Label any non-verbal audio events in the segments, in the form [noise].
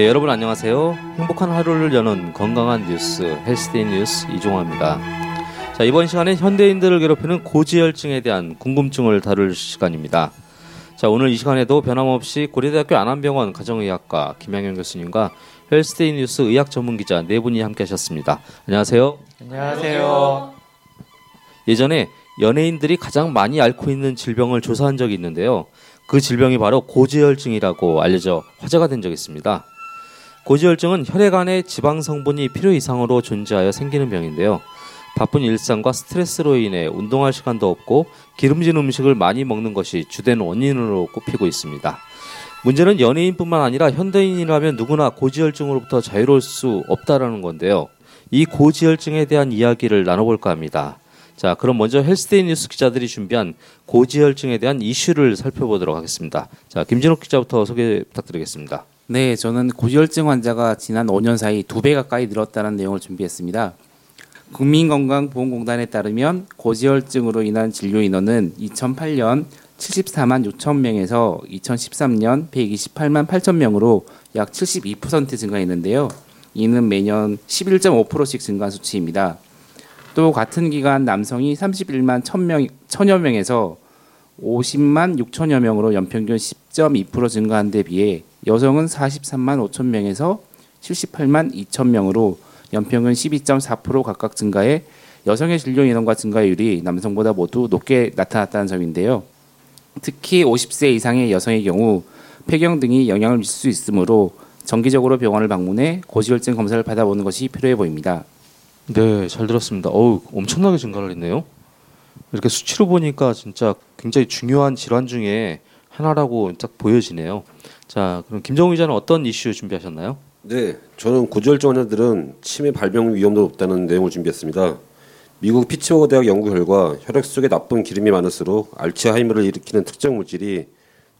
네, 여러분 안녕하세요. 행복한 하루를 여는 건강한 뉴스 헬스데이 뉴스 이종화입니다. 자, 이번 시간에 현대인들을 괴롭히는 고지혈증에 대한 궁금증을 다룰 시간입니다. 자, 오늘 이 시간에도 변함없이 고려대학교 안암병원 가정의학과 김양현 교수님과 헬스데이 뉴스 의학 전문 기자 네 분이 함께 하셨습니다. 안녕하세요. 안녕하세요. 예전에 연예인들이 가장 많이 앓고 있는 질병을 조사한 적이 있는데요. 그 질병이 바로 고지혈증이라고 알려져 화제가 된 적이 있습니다. 고지혈증은 혈액 안에 지방 성분이 필요 이상으로 존재하여 생기는 병인데요. 바쁜 일상과 스트레스로 인해 운동할 시간도 없고 기름진 음식을 많이 먹는 것이 주된 원인으로 꼽히고 있습니다. 문제는 연예인뿐만 아니라 현대인이라면 누구나 고지혈증으로부터 자유로울 수 없다라는 건데요. 이 고지혈증에 대한 이야기를 나눠볼까 합니다. 자, 그럼 먼저 헬스데이 뉴스 기자들이 준비한 고지혈증에 대한 이슈를 살펴보도록 하겠습니다. 자, 김진욱 기자부터 소개 부탁드리겠습니다. 네, 저는 고지혈증 환자가 지난 5년 사이 두 배 가까이 늘었다는 내용을 준비했습니다. 국민건강보험공단에 따르면 고지혈증으로 인한 진료 인원은 2008년 74만 6천 명에서 2013년 128만 8천 명으로 약 72% 증가했는데요. 이는 매년 11.5%씩 증가한 수치입니다. 또 같은 기간 남성이 31만 1000명, 1000여 명에서 50만 6천여 명으로 연평균 10.2% 증가한 데 비해 여성은 43만 5천 명에서 78만 2천 명으로 연평균 12.4% 각각 증가해 여성의 진료 인원과 증가율이 남성보다 모두 높게 나타났다는 점인데요. 특히 50세 이상의 여성의 경우 폐경 등이 영향을 미칠 수 있으므로 정기적으로 병원을 방문해 고지혈증 검사를 받아보는 것이 필요해 보입니다. 네, 잘 들었습니다. 어우, 엄청나게 증가를 했네요. 이렇게 수치로 보니까 진짜 굉장히 중요한 질환 중에 하나라고 딱 보여지네요. 자, 그럼 김정우 기자는 어떤 이슈 준비하셨나요? 네, 저는 고지혈증 환자들은 치매 발병 위험도 높다는 내용을 준비했습니다. 미국 피츠버그 대학 연구 결과 혈액 속에 나쁜 기름이 많을수록 알츠하이머를 일으키는 특정 물질이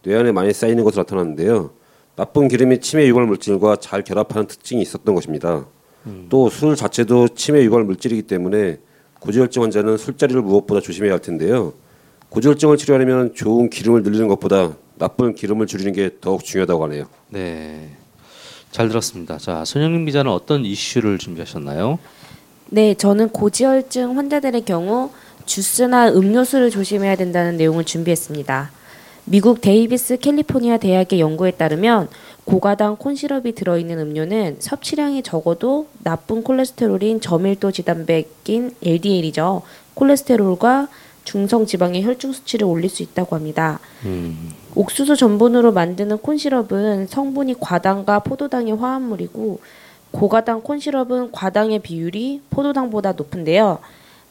뇌 안에 많이 쌓이는 것으로 나타났는데요. 나쁜 기름이 치매 유발 물질과 잘 결합하는 특징이 있었던 것입니다. 음. 또술 자체도 치매 유발 물질이기 때문에 고지혈증 환자는 술자리를 무엇보다 조심해야 할 텐데요. 고지혈증을 치료하려면 좋은 기름을 늘리는 것보다 나쁜 기름을 줄이는 게 더욱 중요하다고 하네요. 네. 잘 들었습니다. 자, 손영림 기자는 어떤 이슈를 준비하셨나요? 네, 저는 고지혈증 환자들의 경우 주스나 음료수를 조심해야 된다는 내용을 준비했습니다. 미국 데이비스 캘리포니아 대학의 연구에 따르면 고가당 콘시럽이 들어있는 음료는 섭취량이 적어도 나쁜 콜레스테롤인 저밀도 지단백인 LDL이죠. 콜레스테롤과 중성 지방의 혈중 수치를 올릴 수 있다고 합니다. 음. 옥수수 전분으로 만드는 콘시럽은 성분이 과당과 포도당의 화합물이고 고가당 콘시럽은 과당의 비율이 포도당보다 높은데요.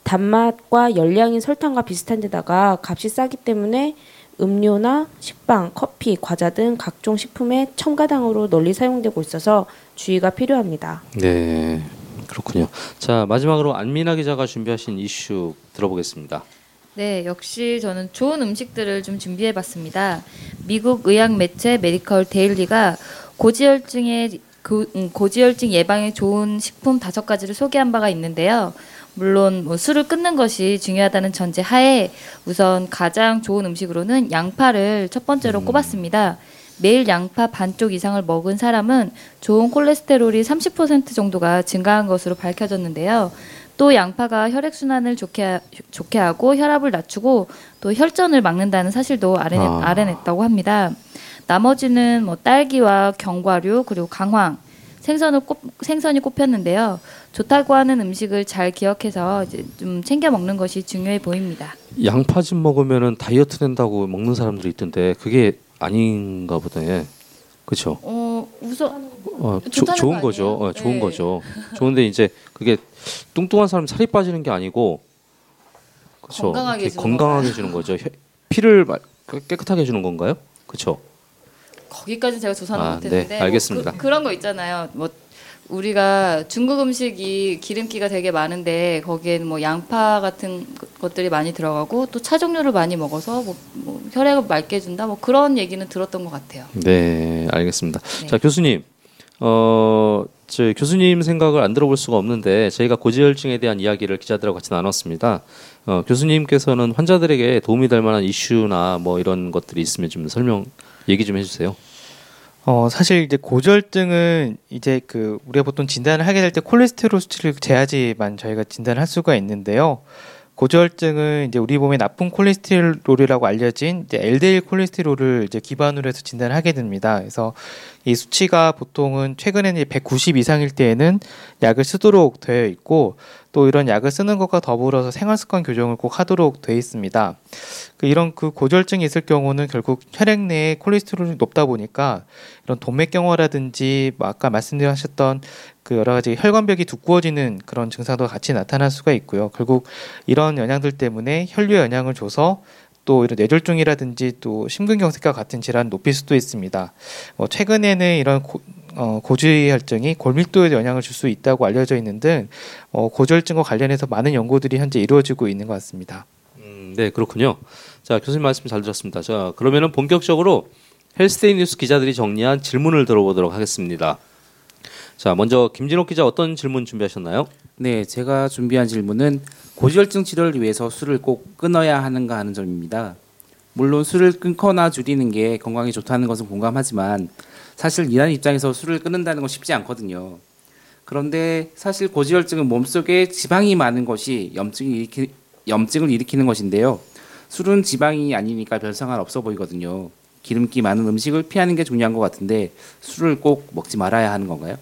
단맛과 열량인 설탕과 비슷한 데다가 값이 싸기 때문에 음료나 식빵, 커피, 과자 등 각종 식품에 첨가당으로 널리 사용되고 있어서 주의가 필요합니다. 네. 그렇군요. 자, 마지막으로 안민아 기자가 준비하신 이슈 들어보겠습니다. 네, 역시 저는 좋은 음식들을 좀 준비해 봤습니다. 미국 의학 매체 메디컬 데일리가 고지혈증의 음, 고지혈증 예방에 좋은 식품 다섯 가지를 소개한 바가 있는데요. 물론 뭐 술을 끊는 것이 중요하다는 전제 하에 우선 가장 좋은 음식으로는 양파를 첫 번째로 음. 꼽았습니다. 매일 양파 반쪽 이상을 먹은 사람은 좋은 콜레스테롤이 30% 정도가 증가한 것으로 밝혀졌는데요. 또 양파가 혈액 순환을 좋게 좋게 하고 혈압을 낮추고 또 혈전을 막는다는 사실도 알아냈, 아. 알아냈다고 합니다. 나머지는 뭐 딸기와 견과류 그리고 강황 생선을 꼽, 생선이 꼽혔는데요. 좋다고 하는 음식을 잘 기억해서 이제 좀 챙겨 먹는 것이 중요해 보입니다. 양파즙 먹으면 다이어트 된다고 먹는 사람들이 있던데 그게 아닌가 보네. 그렇죠. 어 우선 어, 조, 좋은 거죠. 어, 좋은 네. 거죠. 좋은데 이제 그게 뚱뚱한 사람 살이 빠지는 게 아니고 그렇죠. 건강하게, 주는, 건강하게 주는 거죠. 피를 깨끗하게 해주는 건가요? 그렇죠. 거기까지 제가 조사는 아, 못했는데 네, 알겠습니다. 뭐 그, 런거 있잖아요. 뭐 우리가 중국 음식이 기름기가 되게 많은데 거기에는 뭐 양파 같은 것들이 많이 들어가고 또 차 종류를 많이 먹어서 뭐, 뭐 혈액을 맑게 해준다 뭐 그런 얘기는 들었던 것 같아요. 네, 알겠습니다. 네. 자 교수님, 어, 저 교수님 생각을 안 들어볼 수가 없는데 저희가 고지혈증에 대한 이야기를 기자들하고 같이 나눴습니다. 어, 교수님께서는 환자들에게 도움이 될 만한 이슈나 뭐 이런 것들이 있으면 좀 설명 얘기 좀 해주세요. 어 사실 이제 고지혈증은 이제 그 우리가 보통 진단을 하게 될 때 콜레스테롤 수치를 재야지만 저희가 진단을 할 수가 있는데요. 고지혈증은 이제 우리 몸에 나쁜 콜레스테롤이라고 알려진 이제 LDL 콜레스테롤을 이제 기반으로 해서 진단을 하게 됩니다. 그래서 이 수치가 보통은 최근에는 190 이상일 때에는 약을 쓰도록 되어 있고 또 이런 약을 쓰는 것과 더불어서 생활 습관 교정을 꼭 하도록 되어 있습니다. 그 이런 그 고지혈증이 있을 경우는 결국 혈액 내에 콜레스테롤이 높다 보니까 이런 동맥경화라든지 뭐 아까 말씀하셨던 그 여러 가지 혈관벽이 두꺼워지는 그런 증상도 같이 나타날 수가 있고요. 결국 이런 영향들 때문에 혈류에 영향을 줘서 또 이런 뇌졸중이라든지 또 심근경색과 같은 질환을 높일 수도 있습니다. 어, 최근에는 이런 고, 어, 고지 혈증이 골밀도에 영향을 줄 수 있다고 알려져 있는 등 어, 고지혈증과 관련해서 많은 연구들이 현재 이루어지고 있는 것 같습니다. 음, 네, 그렇군요. 자, 교수님 말씀 잘 들었습니다. 자, 그러면은 본격적으로 헬스데이 뉴스 기자들이 정리한 질문을 들어보도록 하겠습니다. 자, 먼저 김진욱 기자 어떤 질문 준비하셨나요? 네, 제가 준비한 질문은 고지혈증 치료를 위해서 술을 꼭 끊어야 하는가 하는 점입니다. 물론 술을 끊거나 줄이는 게 건강에 좋다는 것은 공감하지만 사실 일하는 입장에서 술을 끊는다는 건 쉽지 않거든요. 그런데 사실 고지혈증은 몸속에 지방이 많은 것이 염증을, 일으키, 염증을 일으키는 것인데요. 술은 지방이 아니니까 별 상관 없어 보이거든요. 기름기 많은 음식을 피하는 게 중요한 것 같은데 술을 꼭 먹지 말아야 하는 건가요?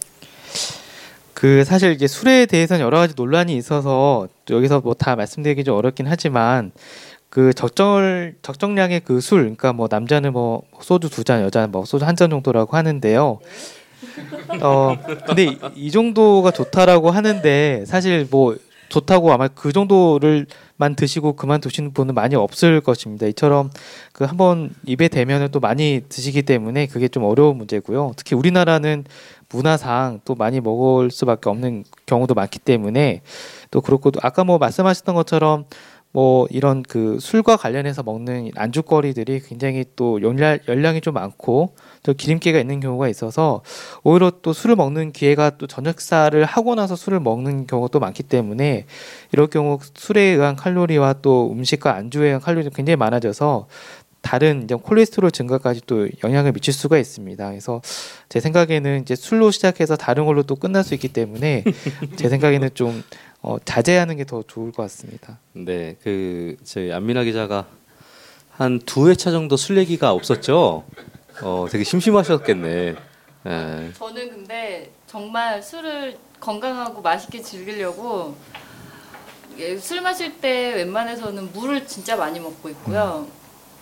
그 사실 이제 술에 대해서는 여러 가지 논란이 있어서 여기서 뭐 다 말씀드리기 좀 어렵긴 하지만 그 적절 적정량의 그 술, 그러니까 뭐 남자는 뭐 소주 두 잔, 여자는 뭐 소주 한 잔 정도라고 하는데요. 어 근데 이, 이 정도가 좋다라고 하는데 사실 뭐 좋다고 아마 그 정도를 만 드시고 그만 두시는 분은 많이 없을 것입니다. 이처럼 그 한번 입에 대면은 또 많이 드시기 때문에 그게 좀 어려운 문제고요. 특히 우리나라는 문화상 또 많이 먹을 수밖에 없는 경우도 많기 때문에 또 그렇고 아까 뭐 말씀하셨던 것처럼 뭐 이런 그 술과 관련해서 먹는 안주거리들이 굉장히 또 열량, 열량이 좀 많고 또 기름기가 있는 경우가 있어서 오히려 또 술을 먹는 기회가 또 저녁사를 하고 나서 술을 먹는 경우도 많기 때문에 이럴 경우 술에 의한 칼로리와 또 음식과 안주에 의한 칼로리가 굉장히 많아져서 다른 이제 콜레스테롤 증가까지 또 영향을 미칠 수가 있습니다. 그래서 제 생각에는 이제 술로 시작해서 다른 걸로 또 끝날 수 있기 때문에 [laughs] 제 생각에는 좀 어, 자제하는 게 더 좋을 것 같습니다. 네, 그 저희 안민아 기자가 한 두 회차 정도 술 얘기가 없었죠. 어, 되게 심심하셨겠네. 예. 저는 근데 정말 술을 건강하고 맛있게 즐기려고 예, 술 마실 때 웬만해서는 물을 진짜 많이 먹고 있고요.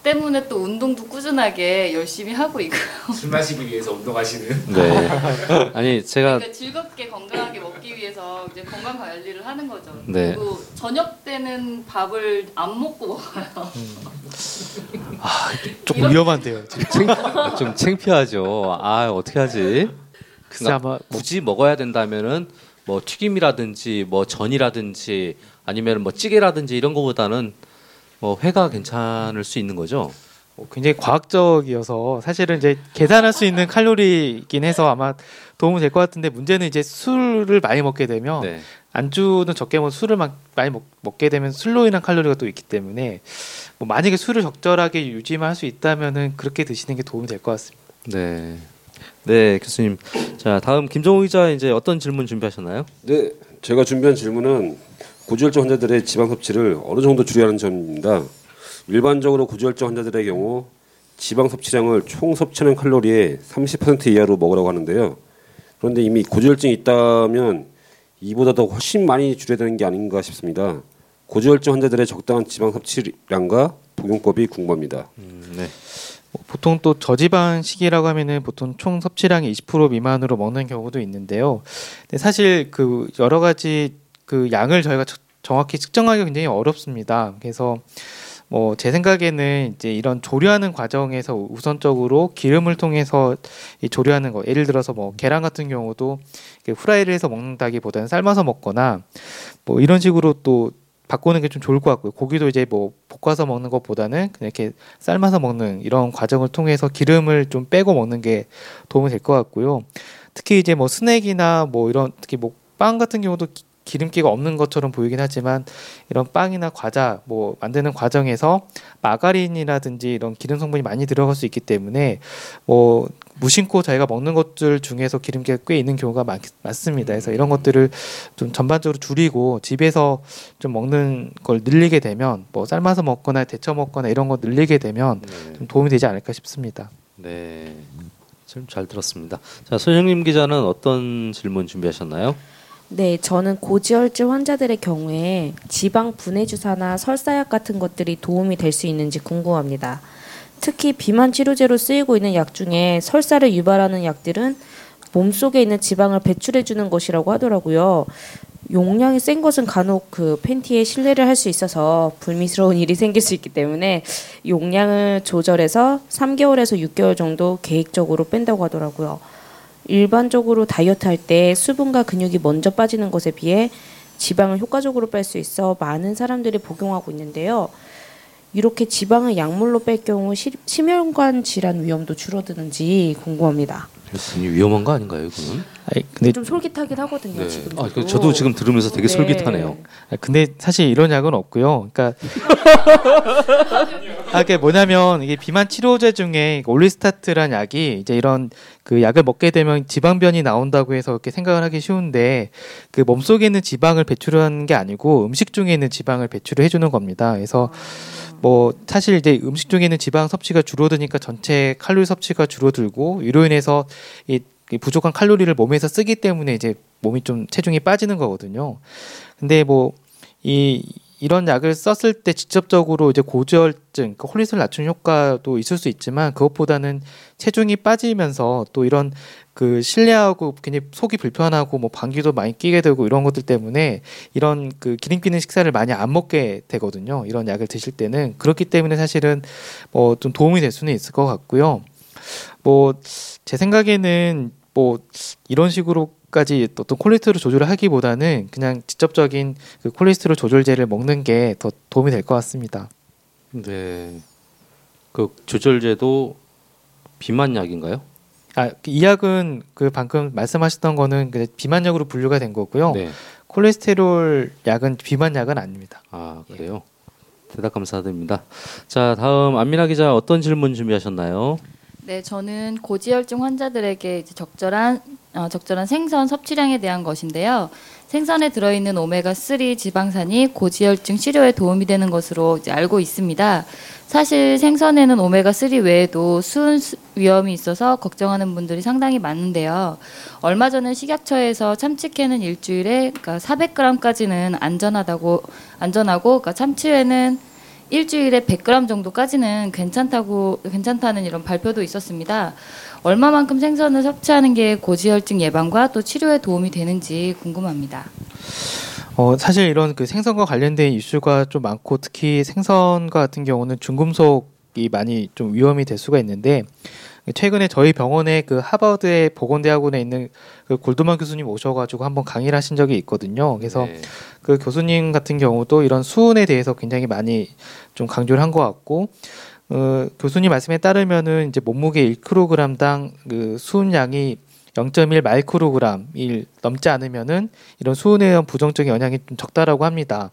때문에 또 운동도 꾸준하게 열심히 하고 있고요. [laughs] 술 마시기 위해서 운동하시는. 네. [laughs] 아니 제가 그러니까 즐겁게 건강하게 먹기 위해서 이제 건강 관리를 하는 거죠. 네. 그리고 저녁 때는 밥을 안 먹고 먹어요. 조금 이런- 위험한데요. 지금. [laughs] 창, 좀 창피하죠. 아 어떻게 하지? 글쎄 아마 굳이 먹어야 된다면은 뭐 튀김이라든지 뭐 전이라든지 아니면 뭐 찌개라든지 이런 거보다는 뭐 회가 괜찮을 수 있는 거죠. 뭐 굉장히 과학적이어서 사실은 이제 계산할 수 있는 칼로리이긴 해서 아마 도움이 될 것 같은데 문제는 이제 술을 많이 먹게 되면 네. 안주는 적게 먹 술을 막 많이 먹, 먹게 되면 술로 인한 칼로리가 또 있기 때문에 뭐 만약에 술을 적절하게 유지만 할 수 있다면은 그렇게 드시는 게 도움이 될 것 같습니다. 네. 네, 교수님. 자, 다음 김정우 기자 이제 어떤 질문 준비하셨나요? 네, 제가 준비한 질문은 고지혈증 환자들의 지방 섭취를 어느 정도 줄여야 하는 점입니다. 일반적으로 고지혈증 환자들의 경우 지방 섭취량을 총 섭취하는 칼로리의 30% 이하로 먹으라고 하는데요. 그런데 이미 고지혈증이 있다면 이보다 더 훨씬 많이 줄여야 되는 게 아닌가 싶습니다. 고지혈증 환자들의 적당한 지방 섭취량과 복용법이 궁금합니다. 음, 네. 뭐 보통 또 저지방식이라고 하면은 보통 총 섭취량의 20% 미만으로 먹는 경우도 있는데요. 근데 사실 그 여러 가지 그 양을 저희가 저- 정확히 측정하기 굉장히 어렵습니다. 그래서 뭐 제 생각에는 이제 이런 조리하는 과정에서 우선적으로 기름을 통해서 이 조리하는 거 예를 들어서 뭐 계란 같은 경우도 후라이를 해서 먹는다기보다는 삶아서 먹거나 뭐 이런 식으로 또 바꾸는 게 좀 좋을 것 같고요. 고기도 이제 뭐 볶아서 먹는 것보다는 그냥 이렇게 삶아서 먹는 이런 과정을 통해서 기름을 좀 빼고 먹는 게 도움이 될 것 같고요. 특히 이제 뭐 스낵이나 뭐 이런 특히 뭐 빵 같은 경우도 기- 기름기가 없는 것처럼 보이긴 하지만 이런 빵이나 과자 뭐 만드는 과정에서 마가린이라든지 이런 기름 성분이 많이 들어갈 수 있기 때문에 뭐 무심코 저희가 먹는 것들 중에서 기름기가 꽤 있는 경우가 많, 많습니다. 그래서 이런 것들을 좀 전반적으로 줄이고 집에서 좀 먹는 걸 늘리게 되면 뭐 삶아서 먹거나 데쳐 먹거나 이런 거 늘리게 되면 좀 도움이 되지 않을까 싶습니다. 네. 좀 잘 들었습니다. 자, 손영림 기자는 어떤 질문 준비하셨나요? 네, 저는 고지혈증 환자들의 경우에 지방 분해 주사나 설사약 같은 것들이 도움이 될 수 있는지 궁금합니다. 특히 비만 치료제로 쓰이고 있는 약 중에 설사를 유발하는 약들은 몸속에 있는 지방을 배출해 주는 것이라고 하더라고요. 용량이 센 것은 간혹 그 팬티에 실내를 할 수 있어서 불미스러운 [laughs] 일이 생길 수 있기 때문에 용량을 조절해서 3개월에서 6개월 정도 계획적으로 뺀다고 하더라고요. 일반적으로 다이어트 할 때 수분과 근육이 먼저 빠지는 것에 비해 지방을 효과적으로 뺄 수 있어 많은 사람들이 복용하고 있는데요. 이렇게 지방을 약물로 뺄 경우 시- 심혈관 질환 위험도 줄어드는지 궁금합니다. 교수님 위험한 거 아닌가요, 이거는? 아니, 근데 좀 솔깃하긴 하거든요. 네. 지금. 아, 그 저도 지금 들으면서 되게 솔깃하네요. 아, 근데 사실 이런 약은 없고요. 그러니까 [laughs] 아, 그게 뭐냐면 이게 비만 치료제 중에 올리스타트란 약이 이제 이런 그 약을 먹게 되면 지방변이 나온다고 해서 이렇게 생각을 하기 쉬운데 그 몸속에 있는 지방을 배출하는 게 아니고 음식 중에 있는 지방을 배출을 해주는 겁니다. 그래서 뭐 사실 이제 음식 중에 있는 지방 섭취가 줄어드니까 전체 칼로리 섭취가 줄어들고 이로 인해서 이, 이 부족한 칼로리를 몸에서 쓰기 때문에 이제 몸이 좀 체중이 빠지는 거거든요. 근데 뭐 이 이런 약을 썼을 때 직접적으로 이제 고지혈증, 그러니까 콜레스테롤 낮추는 효과도 있을 수 있지만 그것보다는 체중이 빠지면서 또 이런 그 실내하고 괜히 속이 불편하고 뭐 방귀도 많이 끼게 되고 이런 것들 때문에 이런 그 기름기 있는 식사를 많이 안 먹게 되거든요. 이런 약을 드실 때는 그렇기 때문에 사실은 뭐 좀 도움이 될 수는 있을 것 같고요. 뭐 제 생각에는 뭐 이런 식으로 까지 어떤 콜레스테롤 조절을 하기보다는 그냥 직접적인 그 콜레스테롤 조절제를 먹는 게 더 도움이 될 것 같습니다. 네. 그 조절제도 비만 약인가요? 아, 이 약은 그 방금 말씀하셨던 거는 그 비만약으로 분류가 된 거고요. 네. 콜레스테롤 약은 비만약은 아닙니다. 아, 그래요. 대답 감사드립니다. 자, 다음 안민아 기자 어떤 질문 준비하셨나요? 네, 저는 고지혈증 환자들에게 이제 적절한 어, 적절한 생선 섭취량에 대한 것인데요. 생선에 들어있는 오메가 3 지방산이 고지혈증 치료에 도움이 되는 것으로 알고 있습니다. 사실 생선에는 오메가 3 외에도 수은 수- 위험이 있어서 걱정하는 분들이 상당히 많은데요. 얼마 전에 식약처에서 참치회는 일주일에 그러니까 400g까지는 안전하다고 안전하고 그러니까 참치회는 일주일에 100g 정도까지는 괜찮다고 괜찮다는 이런 발표도 있었습니다. 얼마만큼 생선을 섭취하는 게 고지혈증 예방과 또 치료에 도움이 되는지 궁금합니다. 어, 사실 이런 그 생선과 관련된 이슈가 좀 많고 특히 생선과 같은 경우는 중금속이 많이 좀 위험이 될 수가 있는데 최근에 저희 병원에 그 하버드의 보건대학원에 있는 그 골드만 교수님 오셔가지고 한번 강의를 하신 적이 있거든요. 그래서 네. 그 교수님 같은 경우도 이런 수은에 대해서 굉장히 많이 좀 강조를 한 것 같고 어, 교수님 말씀에 따르면은 이제 몸무게 1kg당 그 수은량이 0.1 마이크로그램이 넘지 않으면은 이런 수은에 대한 부정적인 영향이 좀 적다라고 합니다.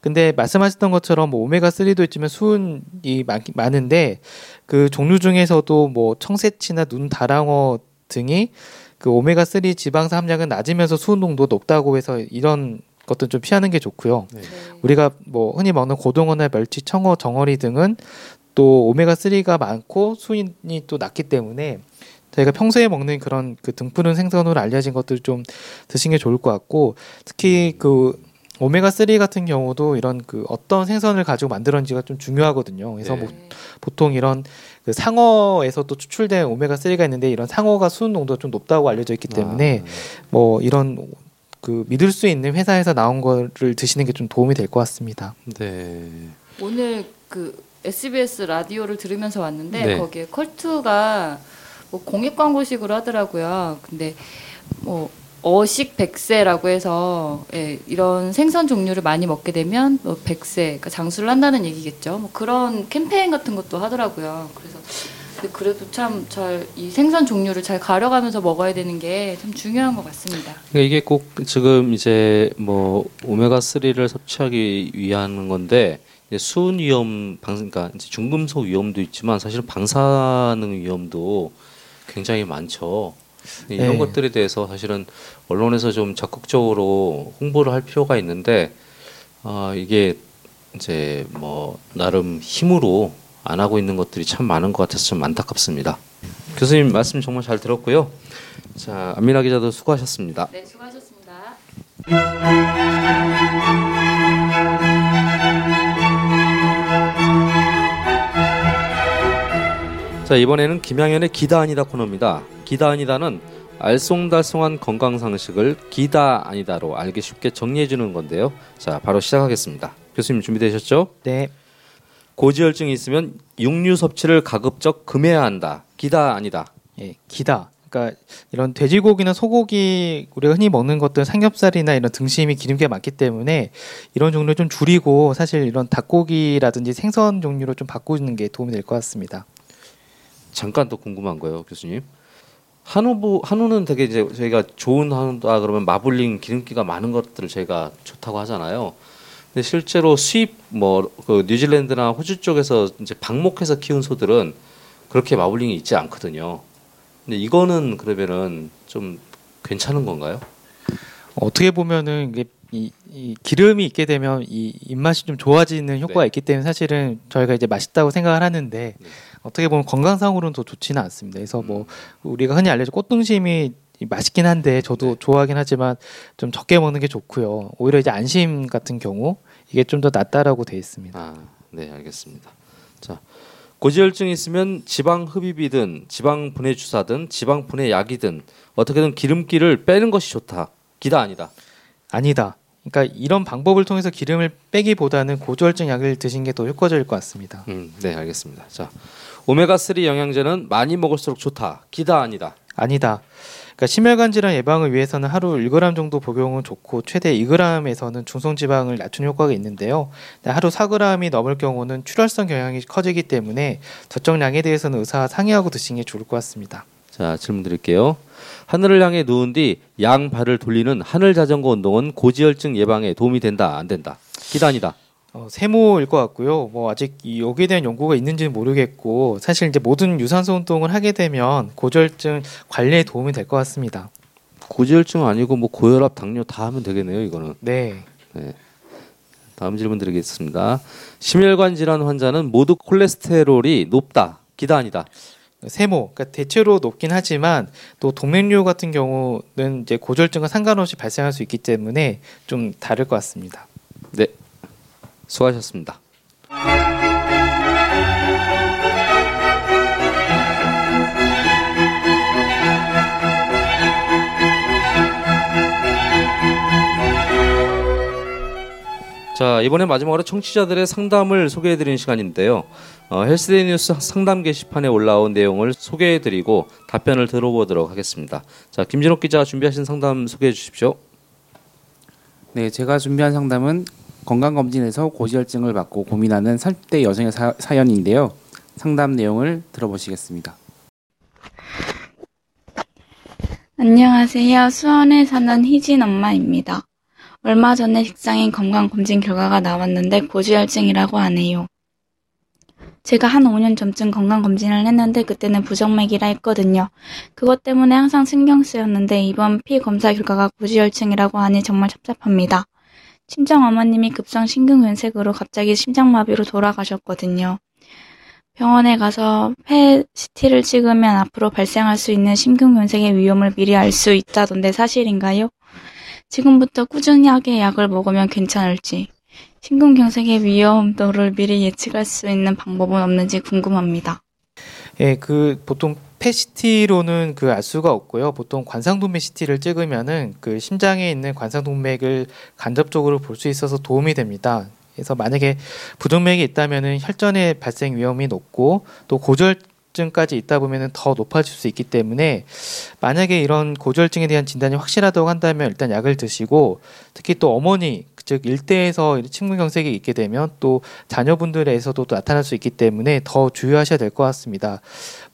근데 말씀하셨던 것처럼 뭐 오메가 3도 있지만 수은이 많, 많은데 그 종류 중에서도 뭐 청새치나 눈 다랑어 등이 그 오메가 3 지방산 함량은 낮으면서 수은 농도가 높다고 해서 이런 것도 좀 피하는 게 좋고요. 우리가 뭐 흔히 먹는 고등어나 멸치, 청어, 정어리 등은 또 오메가 3가 많고 수인이 또 낮기 때문에 저희가 평소에 먹는 그런 그 등푸른 생선으로 알려진 것들 좀 드시는 게 좋을 것 같고 특히 그 오메가 3 같은 경우도 이런 그 어떤 생선을 가지고 만들었는지가 좀 중요하거든요. 그래서 네. 뭐 보통 이런 그 상어에서도 추출된 오메가 3가 있는데 이런 상어가 수은 농도가 좀 높다고 알려져 있기 때문에 뭐 이런 그 믿을 수 있는 회사에서 나온 거를 드시는 게 좀 도움이 될 것 같습니다. 네. 오늘 그 SBS 라디오를 들으면서 왔는데 네. 거기에 컬투가 뭐 공익 광고식으로 하더라고요. 근데 뭐 어식 백세라고 해서 예, 이런 생선 종류를 많이 먹게 되면 뭐 백세, 그러니까 장수를 한다는 얘기겠죠. 뭐 그런 캠페인 같은 것도 하더라고요. 그래서 근데 그래도 참 잘 이 생선 종류를 잘 가려가면서 먹어야 되는 게 참 중요한 것 같습니다. 그러니까 이게 꼭 지금 이제 뭐 오메가 3를 섭취하기 위한 건데 이제 수은 위험 방 그러니까 중금속 위험도 있지만 사실 방사능 위험도 굉장히 많죠. 이런 네. 것들에 대해서 사실은 언론에서 좀 적극적으로 홍보를 할 필요가 있는데 아 이게 이제 뭐 나름 힘으로 안 하고 있는 것들이 참 많은 것 같아서 좀 안타깝습니다. 교수님 말씀 정말 잘 들었고요. 자 안민아 기자도 수고하셨습니다. 네, 수고하셨습니다. 자 이번에는 김양현의 기다 아니다 코너입니다. 기다 아니다는 알쏭달쏭한 건강 상식을 기다 아니다로 알기 쉽게 정리해 주는 건데요. 자 바로 시작하겠습니다. 교수님 준비되셨죠? 네. 고지혈증이 있으면 육류 섭취를 가급적 금해야 한다. 기다 아니다. 예, 기다. 그러니까 이런 돼지고기나 소고기 우리가 흔히 먹는 것들 삼겹살이나 이런 등심이 기름기가 많기 때문에 이런 종류 좀 줄이고 사실 이런 닭고기라든지 생선 종류로 좀 바꾸는 게 도움이 될 것 같습니다. 잠깐 또 궁금한 거예요, 교수님. 한우부 한우는 되게 이제 저희가 좋은 한우다 그러면 마블링 기름기가 많은 것들을 저희가 좋다고 하잖아요. 근데 실제로 수입 뭐 그 뉴질랜드나 호주 쪽에서 이제 방목해서 키운 소들은 그렇게 마블링이 있지 않거든요. 근데 이거는 그러면은 좀 괜찮은 건가요? 어떻게 보면은 이게 이, 이 기름이 있게 되면 이 입맛이 좀 좋아지는 효과가 네. 있기 때문에 사실은 저희가 이제 맛있다고 생각을 하는데 네. 어떻게 보면 건강상으로는 더 좋지는 않습니다. 그래서 뭐 우리가 흔히 알려져 꽃등심이 맛있긴 한데 저도 좋아하긴 하지만 좀 적게 먹는 게 좋고요. 오히려 이제 안심 같은 경우 이게 좀 더 낫다라고 돼 있습니다. 아, 네, 알겠습니다. 자, 고지혈증이 있으면 지방 흡입이든 지방 분해 주사든 지방 분해 약이든 어떻게든 기름기를 빼는 것이 좋다. 기다 아니다. 아니다. 그러니까 이런 방법을 통해서 기름을 빼기보다는 고지혈증 약을 드신 게 더 효과적일 것 같습니다. 음, 네, 알겠습니다. 자, 오메가 3 영양제는 많이 먹을수록 좋다. 기다 아니다. 아니다. 그러니까 심혈관 질환 예방을 위해서는 하루 1g 정도 복용은 좋고 최대 2g에서는 중성 지방을 낮추는 효과가 있는데요. 하루 4g이 넘을 경우는 출혈성 경향이 커지기 때문에 적정량에 대해서는 의사와 상의하고 드시는 게 좋을 것 같습니다. 자, 질문 드릴게요. 하늘을 향해 누운 뒤 양 발을 돌리는 하늘 자전거 운동은 고지혈증 예방에 도움이 된다, 안 된다. 아니다. 어, 세모일 것 같고요. 뭐 아직 이 여기에 대한 연구가 있는지는 모르겠고 사실 이제 모든 유산소 운동을 하게 되면 고지혈증 관리에 도움이 될 것 같습니다. 고지혈증 아니고 뭐 고혈압, 당뇨 다 하면 되겠네요, 이거는. 네. 다음 질문 드리겠습니다. 심혈관 질환 환자는 모두 콜레스테롤이 높다. 기다 아니다. 세모, 그러니까 대체로 높긴 하지만 또 동맥류 같은 경우는 이제 고지혈증과 상관없이 발생할 수 있기 때문에 좀 다를 것 같습니다. 네. 수고하셨습니다. 자 이번에 마지막으로 청취자들의 상담을 소개해드리는 시간인데요. 어, 헬스데이 뉴스 상담 게시판에 올라온 내용을 소개해드리고 답변을 들어보도록 하겠습니다. 자 김진욱 기자 준비하신 상담 소개해 주십시오. 네, 제가 준비한 상담은 건강검진에서 고지혈증을 받고 고민하는 30대 여성의 사, 사연인데요. 상담 내용을 들어보시겠습니다. 안녕하세요. 수원에 사는 희진 엄마입니다. 얼마 전에 직장인 건강검진 결과가 나왔는데 고지혈증이라고 하네요. 제가 한 5년 전쯤 건강검진을 했는데 그때는 부정맥이라 했거든요. 그것 때문에 항상 신경 쓰였는데 이번 피 검사 결과가 고지혈증이라고 하니 정말 찹찹합니다. 친정 어머님이 급성 심근경색으로 갑자기 심장마비로 돌아가셨거든요. 병원에 가서 폐CT를 찍으면 앞으로 발생할 수 있는 심근경색의 위험을 미리 알 수 있다던데 사실인가요? 지금부터 꾸준히 하게 약을 먹으면 괜찮을지, 심근경색의 위험도를 미리 예측할 수 있는 방법은 없는지 궁금합니다. 예, 그 보통 폐CT로는 그 알 수가 없고요. 보통 관상동맥 CT를 찍으면은 그 심장에 있는 관상동맥을 간접적으로 볼 수 있어서 도움이 됩니다. 그래서 만약에 부정맥이 있다면은 혈전의 발생 위험이 높고 또 고지혈증까지 있다 보면은 더 높아질 수 있기 때문에 만약에 이런 고지혈증에 대한 진단이 확실하다고 한다면 일단 약을 드시고 특히 또 어머니 즉 일대에서 침근경색이 있게 되면 또 자녀분들에서도 또 나타날 수 있기 때문에 더 주의하셔야 될 것 같습니다.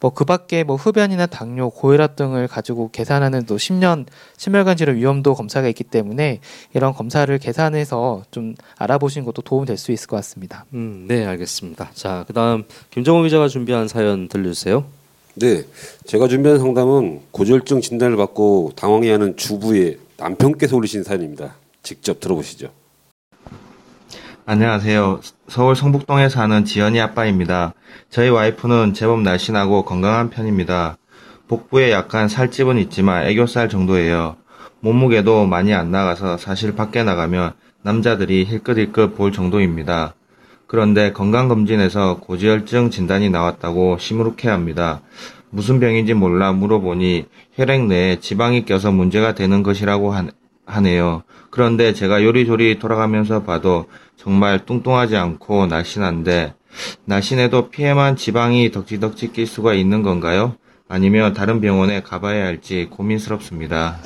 뭐 그밖에 뭐 흡연이나 당뇨, 고혈압 등을 가지고 계산하는 또 10년 심혈관 질환 위험도 검사가 있기 때문에 이런 검사를 계산해서 좀 알아보시는 것도 도움이 될수 있을 것 같습니다. 음, 네, 알겠습니다. 자, 그다음 김정호 기자가 준비한 사연 들려주세요. 네, 제가 준비한 상담은 고지혈증 진단을 받고 당황해하는 주부의 남편께서 올리신 사연입니다. 직접 들어보시죠. 안녕하세요. 서울 성북동에 사는 지연이 아빠입니다. 저희 와이프는 제법 날씬하고 건강한 편입니다. 복부에 약간 살집은 있지만 애교살 정도예요. 몸무게도 많이 안 나가서 사실 밖에 나가면 남자들이 힐끗힐끗 볼 정도입니다. 그런데 건강검진에서 고지혈증 진단이 나왔다고 시무룩해합니다. 무슨 병인지 몰라 물어보니 혈액 내에 지방이 껴서 문제가 되는 것이라고 하네요. 그런데 제가 요리조리 돌아가면서 봐도 정말 뚱뚱하지 않고 날씬한데 날씬해도 피에만 지방이 덕지덕지 낄 수가 있는 건가요? 아니면 다른 병원에 가봐야 할지 고민스럽습니다.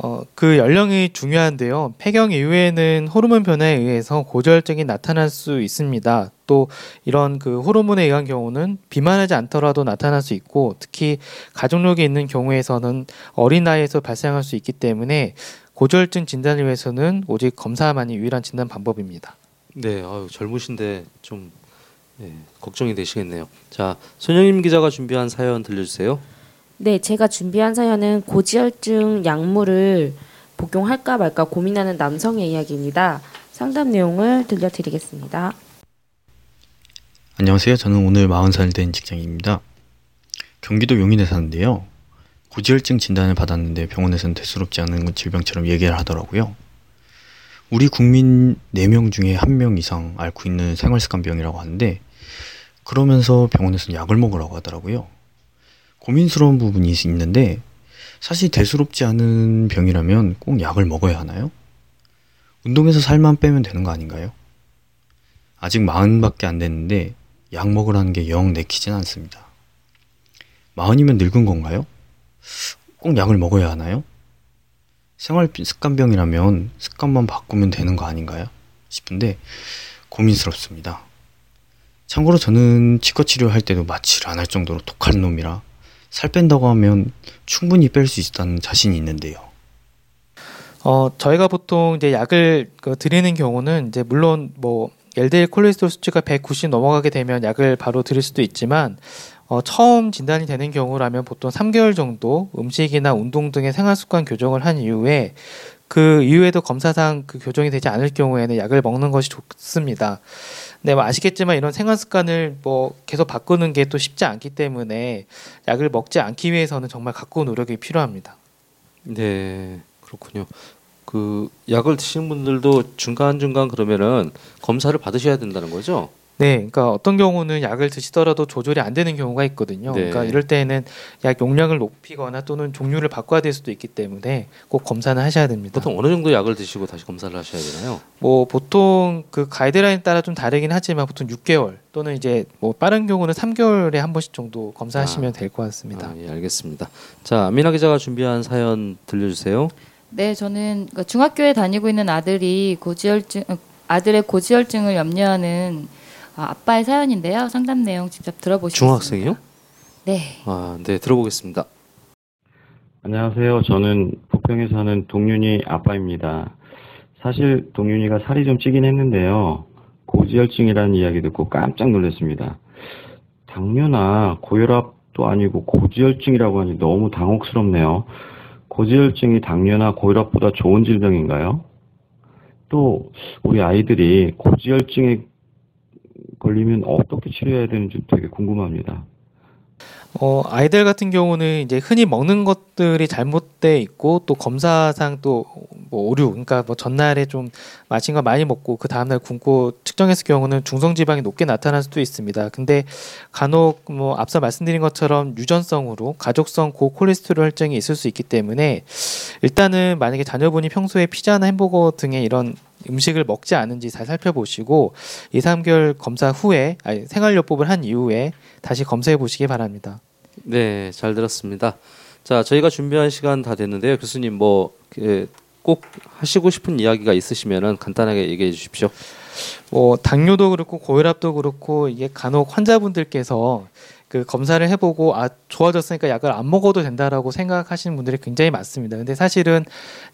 어, 그 연령이 중요한데요. 폐경 이후에는 호르몬 변화에 의해서 고지혈증이 나타날 수 있습니다. 또 이런 그 호르몬에 의한 경우는 비만하지 않더라도 나타날 수 있고 특히 가족력이 있는 경우에서는 어린 나이에서 발생할 수 있기 때문에 고지혈증 진단을 위해서는 오직 검사만이 유일한 진단 방법입니다. 네, 아유, 젊으신데 좀 네, 걱정이 되시겠네요. 자, 손영임 기자가 준비한 사연 들려주세요. 네, 제가 준비한 사연은 고지혈증 약물을 복용할까 말까 고민하는 남성의 이야기입니다. 상담 내용을 들려드리겠습니다. 안녕하세요. 저는 오늘 40살 된 직장인입니다. 경기도 용인에 사는데요. 고지혈증 진단을 받았는데 병원에서는 대수롭지 않은 질병처럼 얘기를 하더라고요. 우리 국민 4명 중에 1명 이상 앓고 있는 생활습관병이라고 하는데 그러면서 병원에서는 약을 먹으라고 하더라고요. 고민스러운 부분이 있는데 사실 대수롭지 않은 병이라면 꼭 약을 먹어야 하나요? 운동해서 살만 빼면 되는 거 아닌가요? 아직 마흔밖에 안 됐는데 약 먹으라는 게 영 내키진 않습니다. 마흔이면 늙은 건가요? 꼭 약을 먹어야 하나요? 생활 습관병이라면 습관만 바꾸면 되는 거 아닌가요? 싶은데 고민스럽습니다. 참고로 저는 치과 치료할 때도 마취를 안 할 정도로 독한 놈이라 살 뺀다고 하면 충분히 뺄 수 있다는 자신이 있는데요. 어, 저희가 보통 이제 약을 그 드리는 경우는 이제 물론 뭐 LDL 콜레스테롤 수치가 190 넘어가게 되면 약을 바로 드릴 수도 있지만 어, 처음 진단이 되는 경우라면 보통 3개월 정도 음식이나 운동 등의 생활 습관 교정을 한 이후에 그 이후에도 검사상 그 교정이 되지 않을 경우에는 약을 먹는 것이 좋습니다. 네, 뭐 아시겠지만 이런 생활 습관을 뭐 계속 바꾸는 게 또 쉽지 않기 때문에 약을 먹지 않기 위해서는 정말 각고 노력이 필요합니다. 네, 그렇군요. 그 약을 드시는 분들도 중간 중간 그러면은 검사를 받으셔야 된다는 거죠? 네, 그러니까 어떤 경우는 약을 드시더라도 조절이 안 되는 경우가 있거든요. 네. 그러니까 이럴 때에는 약 용량을 높이거나 또는 종류를 바꿔야 될 수도 있기 때문에 꼭 검사는 하셔야 됩니다. 보통 어느 정도 약을 드시고 다시 검사를 하셔야 되나요? 뭐 보통 그 가이드라인 따라 좀 다르긴 하지만 보통 6개월 또는 이제 뭐 빠른 경우는 3개월에 한 번씩 정도 검사하시면 아, 될것 같습니다. 아, 예, 알겠습니다. 자, 민아 기자가 준비한 사연 들려주세요. 네, 저는 그 중학교에 다니고 있는 아들이 고지혈증 어, 아들의 고지혈증을 염려하는 아, 아빠의 사연인데요. 상담 내용 직접 들어보시겠습니다. 중학생이요? 네. 아, 네, 들어보겠습니다. 안녕하세요. 저는 부평에 사는 동윤이 아빠입니다. 사실 동윤이가 살이 좀 찌긴 했는데요. 고지혈증이라는 이야기 듣고 깜짝 놀랐습니다. 당뇨나 고혈압도 아니고 고지혈증이라고 하니 너무 당혹스럽네요. 고지혈증이 당뇨나 고혈압보다 좋은 질병인가요? 또 우리 아이들이 고지혈증에 걸리면 어떻게 치료해야 되는지 되게 궁금합니다. 어, 아이들 같은 경우는 이제 흔히 먹는 것들이 잘못돼 있고 또 검사상 또 뭐 오류 그러니까 뭐 전날에 좀 마신 거 많이 먹고 그 다음날 굶고 측정했을 경우는 중성 지방이 높게 나타날 수도 있습니다. 근데 간혹 뭐 앞서 말씀드린 것처럼 유전성으로 가족성 고콜레스테롤 혈증이 있을 수 있기 때문에 일단은 만약에 자녀분이 평소에 피자나 햄버거 등의 이런 음식을 먹지 않은지 잘 살펴보시고 2, 3개월 검사 후에 아니, 생활요법을 한 이후에 다시 검사해 보시기 바랍니다. 네, 잘 들었습니다. 자, 저희가 준비한 시간 다 됐는데요. 교수님 뭐꼭 그, 하시고 싶은 이야기가 있으시면은 간단하게 얘기해 주십시오. 뭐 당뇨도 그렇고 고혈압도 그렇고 이게 간혹 환자분들께서 그 검사를 해보고 아 좋아졌으니까 약을 안 먹어도 된다라고 생각하시는 분들이 굉장히 많습니다. 근데 사실은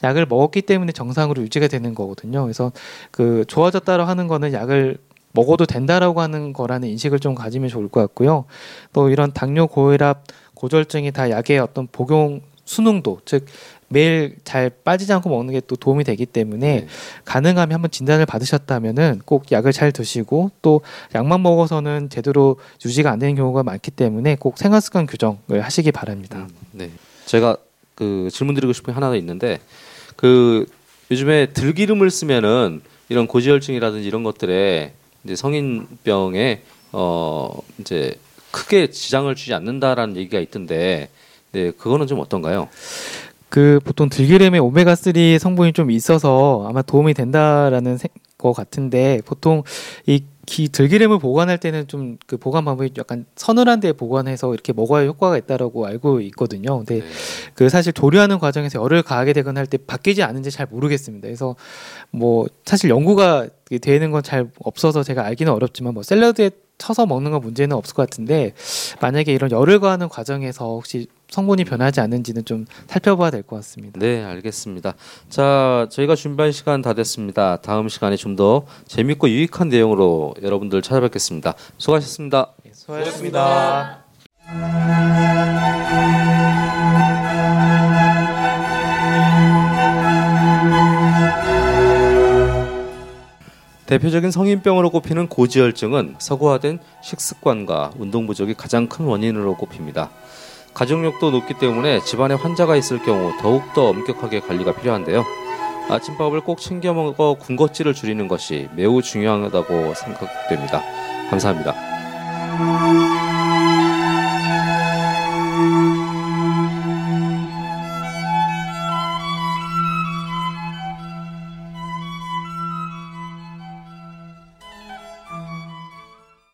약을 먹었기 때문에 정상으로 유지가 되는 거거든요. 그래서 그 좋아졌다고 하는 거는 약을 먹어도 된다라고 하는 거라는 인식을 좀 가지면 좋을 것 같고요. 또 이런 당뇨, 고혈압, 고지혈증이 다 약의 어떤 복용 수능도 즉 매일 잘 빠지지 않고 먹는 게 또 도움이 되기 때문에 네. 가능하면 한번 진단을 받으셨다면은 꼭 약을 잘 드시고 또 약만 먹어서는 제대로 유지가 안 되는 경우가 많기 때문에 꼭 생활 습관 교정을 하시기 바랍니다. 네. 제가 그 질문 드리고 싶은 게 하나 더 있는데 그 요즘에 들기름을 쓰면은 이런 고지혈증이라든지 이런 것들에 이제 성인병에 어 이제 크게 지장을 주지 않는다라는 얘기가 있던데 네 그거는 좀 어떤가요? 그 보통 들기름에 오메가 3 성분이 좀 있어서 아마 도움이 된다라는 생- 것 같은데 보통 이 기, 들기름을 보관할 때는 좀 그 보관 방법이 약간 서늘한 데에 보관해서 이렇게 먹어야 효과가 있다라고 알고 있거든요. 근데 네. 그 사실 조리하는 과정에서 열을 가하게 되거나 할 때 바뀌지 않은지 잘 모르겠습니다. 그래서 뭐 사실 연구가 되는 건 잘 없어서 제가 알기는 어렵지만 뭐 샐러드에 쳐서 먹는 건 문제는 없을 것 같은데 만약에 이런 열을 가하는 과정에서 혹시 성분이 변하지 않는지는 좀 살펴봐야 될 것 같습니다. 네, 알겠습니다. 자, 저희가 준비한 시간 다 됐습니다. 다음 시간에 좀 더 재밌고 유익한 내용으로 여러분들 찾아뵙겠습니다. 수고하셨습니다. 수고하셨습니다. 대표적인 성인병으로 꼽히는 고지혈증은 서구화된 식습관과 운동 부족이 가장 큰 원인으로 꼽힙니다. 가족력도 높기 때문에 집안에 환자가 있을 경우 더욱더 엄격하게 관리가 필요한데요. 아침밥을 꼭 챙겨 먹어 군것질을 줄이는 것이 매우 중요하다고 생각됩니다. 감사합니다.